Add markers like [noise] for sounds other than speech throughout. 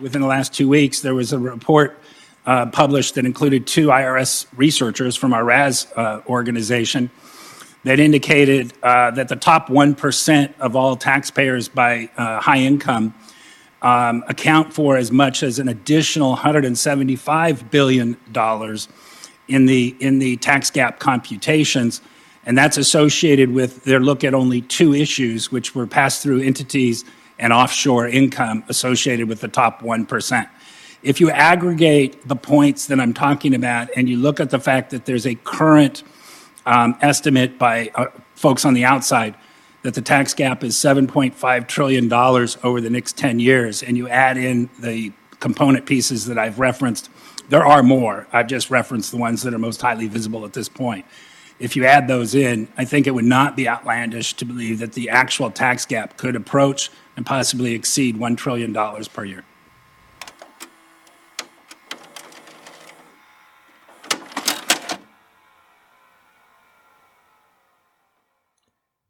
Within the last two weeks, there was a report uh, published that included two IRS researchers from our RAS uh, organization that indicated uh, that the top 1% of all taxpayers by uh, high income um, account for as much as an additional $175 billion in the, in the tax gap computations. And that's associated with their look at only two issues, which were pass through entities and offshore income associated with the top 1%. If you aggregate the points that I'm talking about and you look at the fact that there's a current um, estimate by uh, folks on the outside that the tax gap is $7.5 trillion over the next 10 years, and you add in the component pieces that I've referenced, there are more. I've just referenced the ones that are most highly visible at this point. If you add those in, I think it would not be outlandish to believe that the actual tax gap could approach and possibly exceed $1 trillion per year.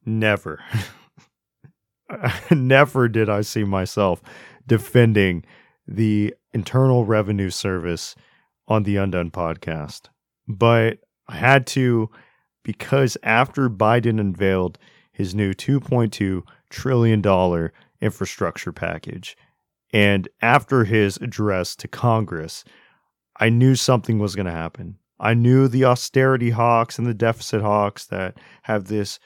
Never. [laughs] Never did I see myself defending the Internal Revenue Service on the Undone podcast. But I had to because after Biden unveiled his new $2.2 trillion infrastructure package. And after his address to Congress, I knew something was going to happen. I knew the austerity hawks and the deficit hawks that have this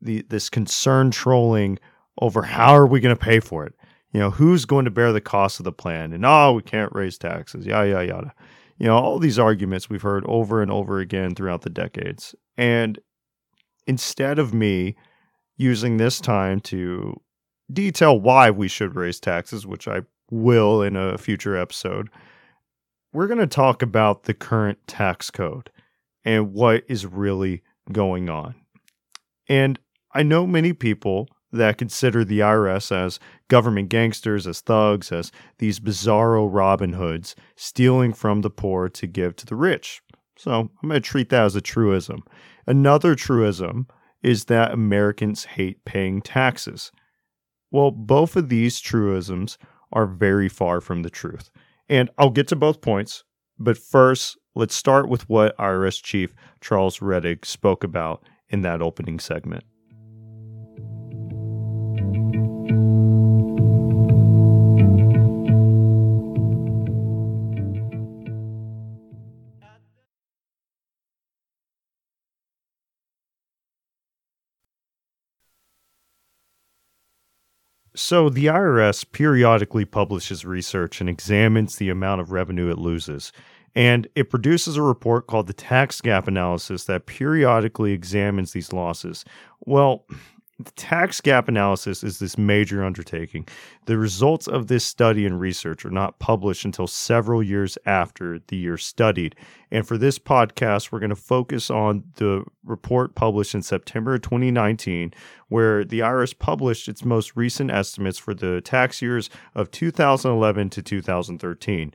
the this concern trolling over how are we going to pay for it? You know, who's going to bear the cost of the plan? And oh, we can't raise taxes. Yada yada yada. You know, all these arguments we've heard over and over again throughout the decades. And instead of me using this time to detail why we should raise taxes, which I will in a future episode, we're going to talk about the current tax code and what is really going on. And I know many people that consider the IRS as government gangsters, as thugs, as these bizarro Robin Hoods stealing from the poor to give to the rich. So I'm going to treat that as a truism. Another truism is that Americans hate paying taxes. Well, both of these truisms are very far from the truth. And I'll get to both points, but first, let's start with what IRS Chief Charles Rettig spoke about in that opening segment. So, the IRS periodically publishes research and examines the amount of revenue it loses. And it produces a report called the Tax Gap Analysis that periodically examines these losses. Well, the tax gap analysis is this major undertaking. The results of this study and research are not published until several years after the year studied. And for this podcast, we're going to focus on the report published in September 2019, where the IRS published its most recent estimates for the tax years of 2011 to 2013.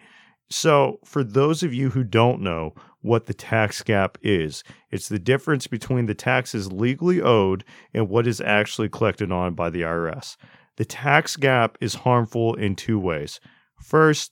So, for those of you who don't know what the tax gap is, it's the difference between the taxes legally owed and what is actually collected on by the IRS. The tax gap is harmful in two ways. First,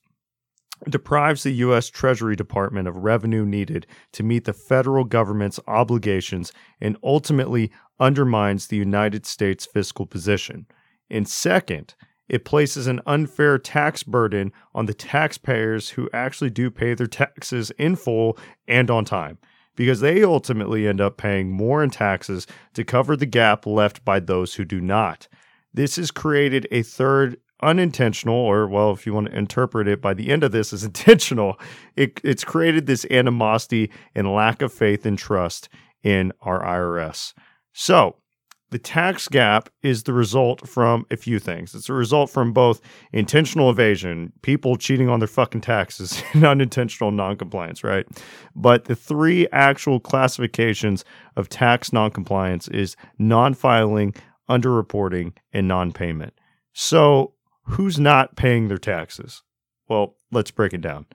deprives the U.S. Treasury Department of revenue needed to meet the federal government's obligations and ultimately undermines the United States fiscal position. And second, it places an unfair tax burden on the taxpayers who actually do pay their taxes in full and on time because they ultimately end up paying more in taxes to cover the gap left by those who do not. This has created a third unintentional, or well, if you want to interpret it by the end of this as [laughs] intentional, it, it's created this animosity and lack of faith and trust in our IRS. So, the tax gap is the result from a few things. It's a result from both intentional evasion, people cheating on their fucking taxes, [laughs] and unintentional noncompliance, right? But the three actual classifications of tax noncompliance is non-filing, underreporting, and non-payment. So, who's not paying their taxes? Well, let's break it down.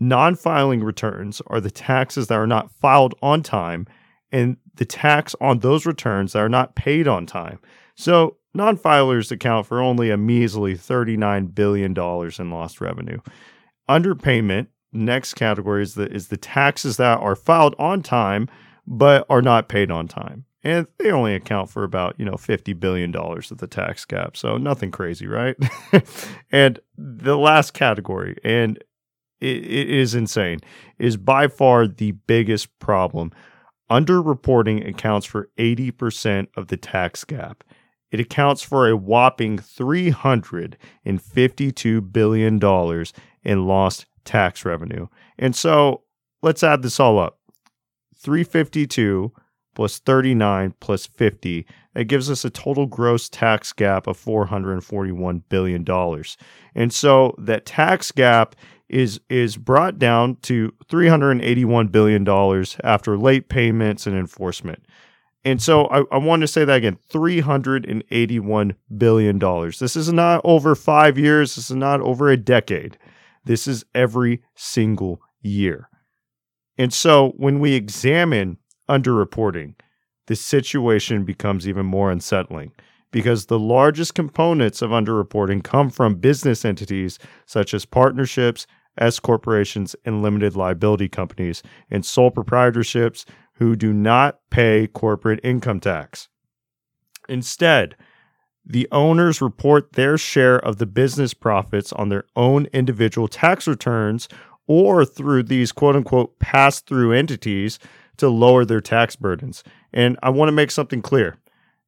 Non-filing returns are the taxes that are not filed on time and the tax on those returns that are not paid on time. So, non filers account for only a measly $39 billion in lost revenue. Underpayment, next category, is the, is the taxes that are filed on time but are not paid on time. And they only account for about, you know, $50 billion of the tax gap. So nothing crazy, right? [laughs] and the last category, and it, it is insane, is by far the biggest problem. Underreporting accounts for 80% of the tax gap. It accounts for a whopping $352 billion in lost tax revenue. And so let's add this all up 352 plus 39 plus 50. That gives us a total gross tax gap of $441 billion. And so that tax gap is is brought down to $381 billion after late payments and enforcement. And so I, I want to say that again $381 billion. This is not over five years. This is not over a decade. This is every single year. And so when we examine underreporting, the situation becomes even more unsettling because the largest components of underreporting come from business entities such as partnerships, S corporations, and limited liability companies, and sole proprietorships who do not pay corporate income tax. Instead, the owners report their share of the business profits on their own individual tax returns or through these quote unquote pass through entities to lower their tax burdens. And I want to make something clear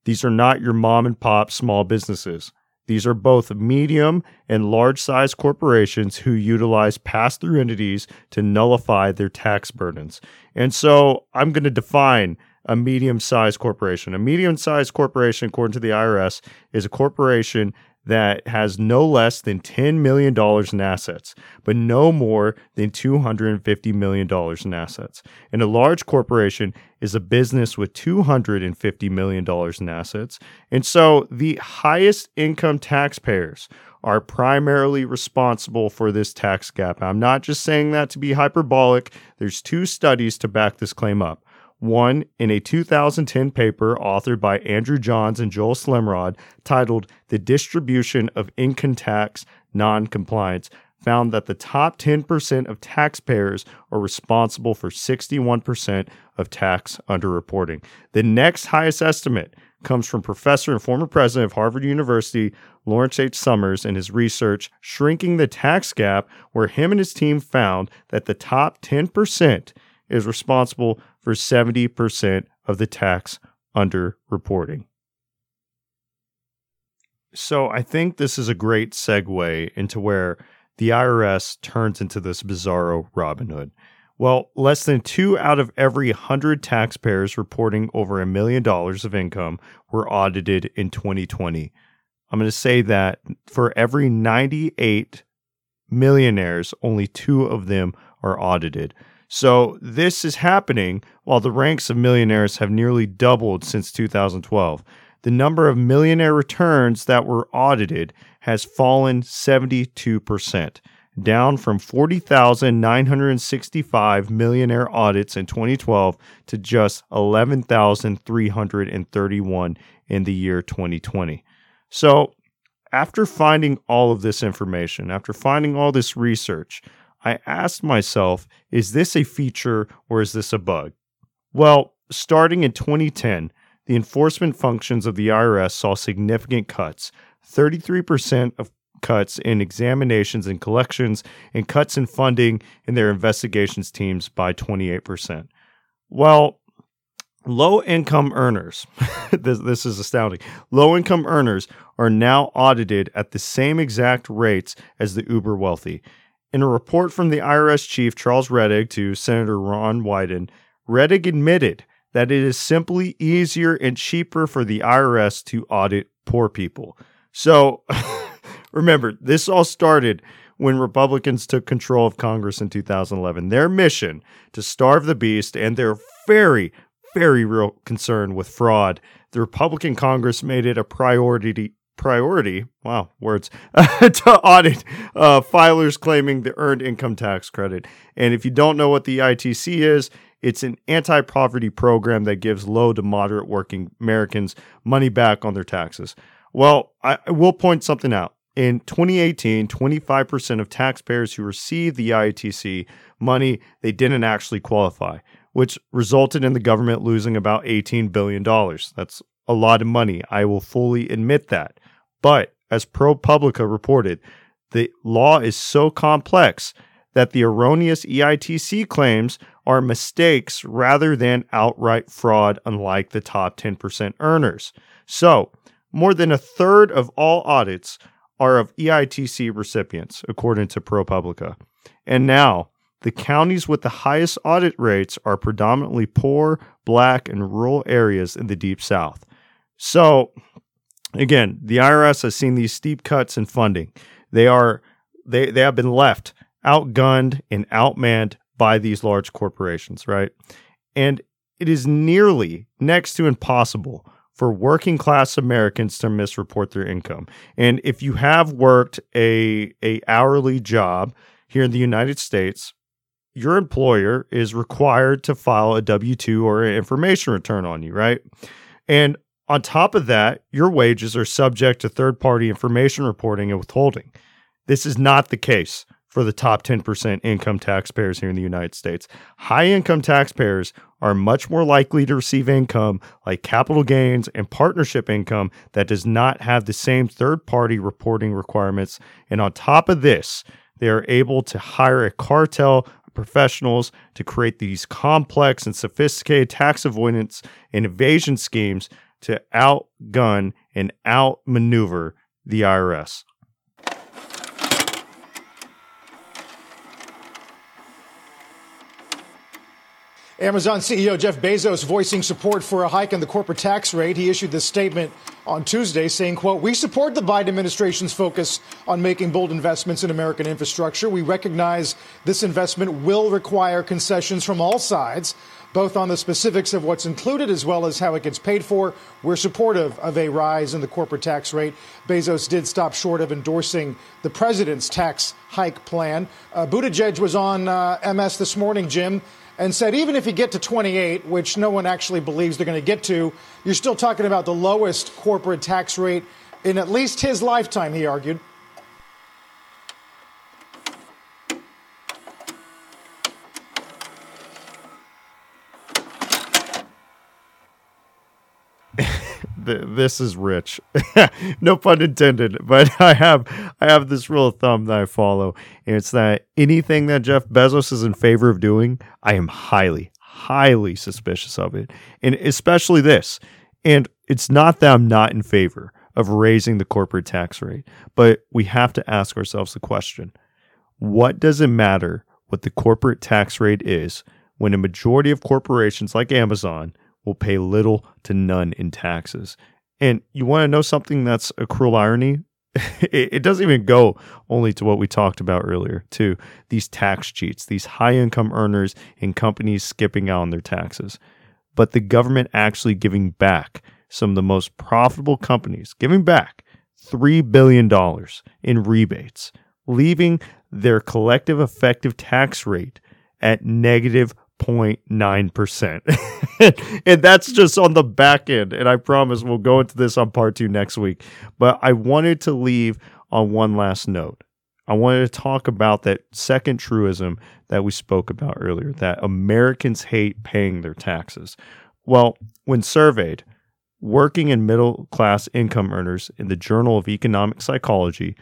these are not your mom and pop small businesses. These are both medium and large size corporations who utilize pass through entities to nullify their tax burdens. And so I'm going to define a medium sized corporation. A medium sized corporation, according to the IRS, is a corporation that has no less than $10 million in assets, but no more than $250 million in assets. And a large corporation is a business with $250 million in assets. And so the highest income taxpayers are primarily responsible for this tax gap. I'm not just saying that to be hyperbolic. There's two studies to back this claim up. One in a 2010 paper authored by Andrew Johns and Joel Slemrod titled The Distribution of Income Tax Noncompliance found that the top 10% of taxpayers are responsible for 61% of tax underreporting. The next highest estimate comes from professor and former president of Harvard University, Lawrence H. Summers, in his research, Shrinking the Tax Gap, where him and his team found that the top 10% is responsible for 70% of the tax underreporting. So I think this is a great segue into where the IRS turns into this bizarro Robin Hood. Well, less than two out of every 100 taxpayers reporting over a million dollars of income were audited in 2020. I'm going to say that for every 98 millionaires, only two of them are audited. So this is happening while the ranks of millionaires have nearly doubled since 2012. The number of millionaire returns that were audited has fallen 72%, down from 40,965 millionaire audits in 2012 to just 11,331 in the year 2020. So, after finding all of this information, after finding all this research, I asked myself, is this a feature or is this a bug? Well, starting in 2010, the enforcement functions of the IRS saw significant cuts 33% of cuts in examinations and collections, and cuts in funding in their investigations teams by 28%. Well, low income earners, [laughs] this, this is astounding. Low income earners are now audited at the same exact rates as the uber wealthy. In a report from the IRS chief Charles Rettig to Senator Ron Wyden, Rettig admitted that it is simply easier and cheaper for the IRS to audit poor people. So [laughs] remember, this all started when Republicans took control of Congress in 2011. Their mission to starve the beast and their very, very real concern with fraud. The Republican Congress made it a priority priority, wow, words, [laughs] to audit uh, filers claiming the earned income tax credit. And if you don't know what the ITC is, it's an anti poverty program that gives low to moderate working Americans money back on their taxes. Well, I, I will point something out. In 2018, 25% of taxpayers who received the ITC money, they didn't actually qualify, which resulted in the government losing about $18 billion. That's a lot of money. I will fully admit that. But as ProPublica reported, the law is so complex that the erroneous EITC claims are mistakes rather than outright fraud, unlike the top 10% earners. So, more than a third of all audits are of EITC recipients, according to ProPublica. And now, the counties with the highest audit rates are predominantly poor, black, and rural areas in the Deep South. So, again, the IRS has seen these steep cuts in funding. They are they they have been left outgunned and outmanned by these large corporations, right? And it is nearly next to impossible for working class Americans to misreport their income. And if you have worked a a hourly job here in the United States, your employer is required to file a W2 or an information return on you, right? And on top of that, your wages are subject to third party information reporting and withholding. This is not the case for the top 10% income taxpayers here in the United States. High income taxpayers are much more likely to receive income like capital gains and partnership income that does not have the same third party reporting requirements. And on top of this, they are able to hire a cartel of professionals to create these complex and sophisticated tax avoidance and evasion schemes to outgun and outmaneuver the IRS. Amazon CEO Jeff Bezos voicing support for a hike in the corporate tax rate. He issued this statement on Tuesday saying, quote, "We support the Biden administration's focus on making bold investments in American infrastructure. We recognize this investment will require concessions from all sides." Both on the specifics of what's included as well as how it gets paid for. We're supportive of a rise in the corporate tax rate. Bezos did stop short of endorsing the president's tax hike plan. Uh, Buttigieg was on uh, MS this morning, Jim, and said even if you get to 28, which no one actually believes they're going to get to, you're still talking about the lowest corporate tax rate in at least his lifetime, he argued. This is rich. [laughs] no pun intended, but [laughs] I have I have this rule of thumb that I follow, and it's that anything that Jeff Bezos is in favor of doing, I am highly, highly suspicious of it. And especially this. And it's not that I'm not in favor of raising the corporate tax rate, but we have to ask ourselves the question what does it matter what the corporate tax rate is when a majority of corporations like Amazon will pay little to none in taxes. And you want to know something that's a cruel irony? [laughs] it, doesn't even go only to what we talked about earlier, too. these tax cheats, these high income earners and companies skipping out on their taxes, but the government actually giving back some of the most profitable companies, giving back $3 billion in rebates, leaving their collective effective tax rate at negative 0.9%. [laughs] and that's just on the back end. And I promise we'll go into this on part two next week. But I wanted to leave on one last note. I wanted to talk about that second truism that we spoke about earlier that Americans hate paying their taxes. Well, when surveyed, working and middle class income earners in the Journal of Economic Psychology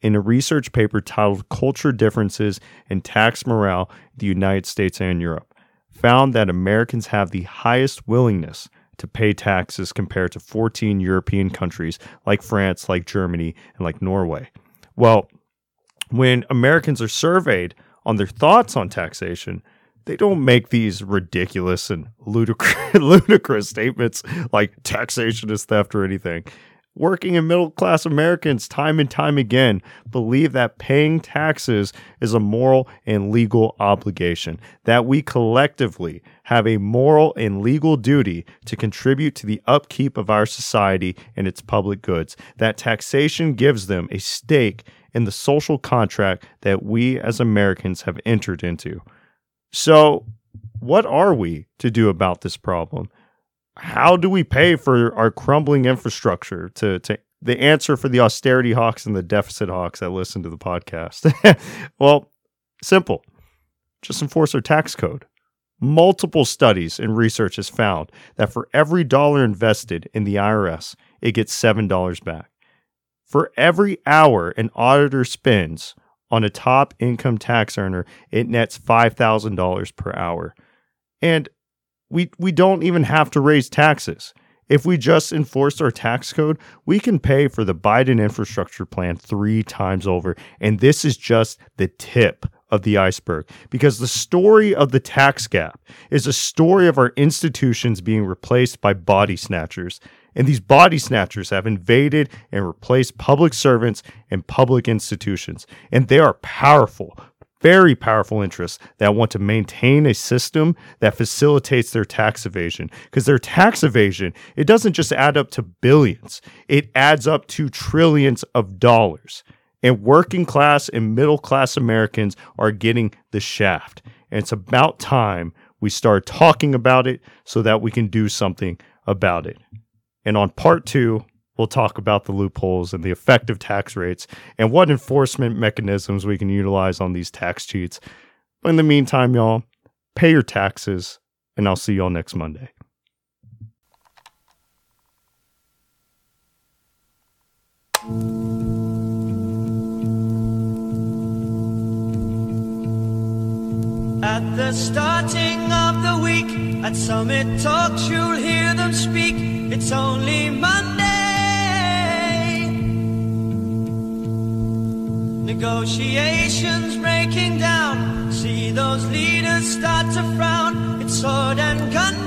in a research paper titled Culture Differences in Tax Morale in the United States and Europe found that Americans have the highest willingness to pay taxes compared to 14 European countries like France, like Germany, and like Norway. Well, when Americans are surveyed on their thoughts on taxation, they don't make these ridiculous and ludicrous, [laughs] ludicrous statements like taxation is theft or anything working and middle class Americans, time and time again, believe that paying taxes is a moral and legal obligation, that we collectively have a moral and legal duty to contribute to the upkeep of our society and its public goods, that taxation gives them a stake in the social contract that we as Americans have entered into. So, what are we to do about this problem? How do we pay for our crumbling infrastructure to, to the answer for the austerity hawks and the deficit hawks that listen to the podcast? [laughs] well, simple. Just enforce our tax code. Multiple studies and research has found that for every dollar invested in the IRS, it gets $7 back. For every hour an auditor spends on a top income tax earner, it nets $5,000 per hour. And we, we don't even have to raise taxes. If we just enforce our tax code, we can pay for the Biden infrastructure plan three times over. And this is just the tip of the iceberg because the story of the tax gap is a story of our institutions being replaced by body snatchers. And these body snatchers have invaded and replaced public servants and public institutions. And they are powerful, very powerful interests that want to maintain a system that facilitates their tax evasion. Because their tax evasion it doesn't just add up to billions. It adds up to trillions of dollars. And working class and middle class americans are getting the shaft. And it's about time we start talking about it so that we can do something about it. And on part 2 We'll talk about the loopholes and the effective tax rates and what enforcement mechanisms we can utilize on these tax cheats. But in the meantime, y'all, pay your taxes, and I'll see y'all next Monday. At the starting of the week, at Summit Talks, you'll hear them speak. It's only Monday. Negotiations breaking down. See those leaders start to frown. It's sword and gun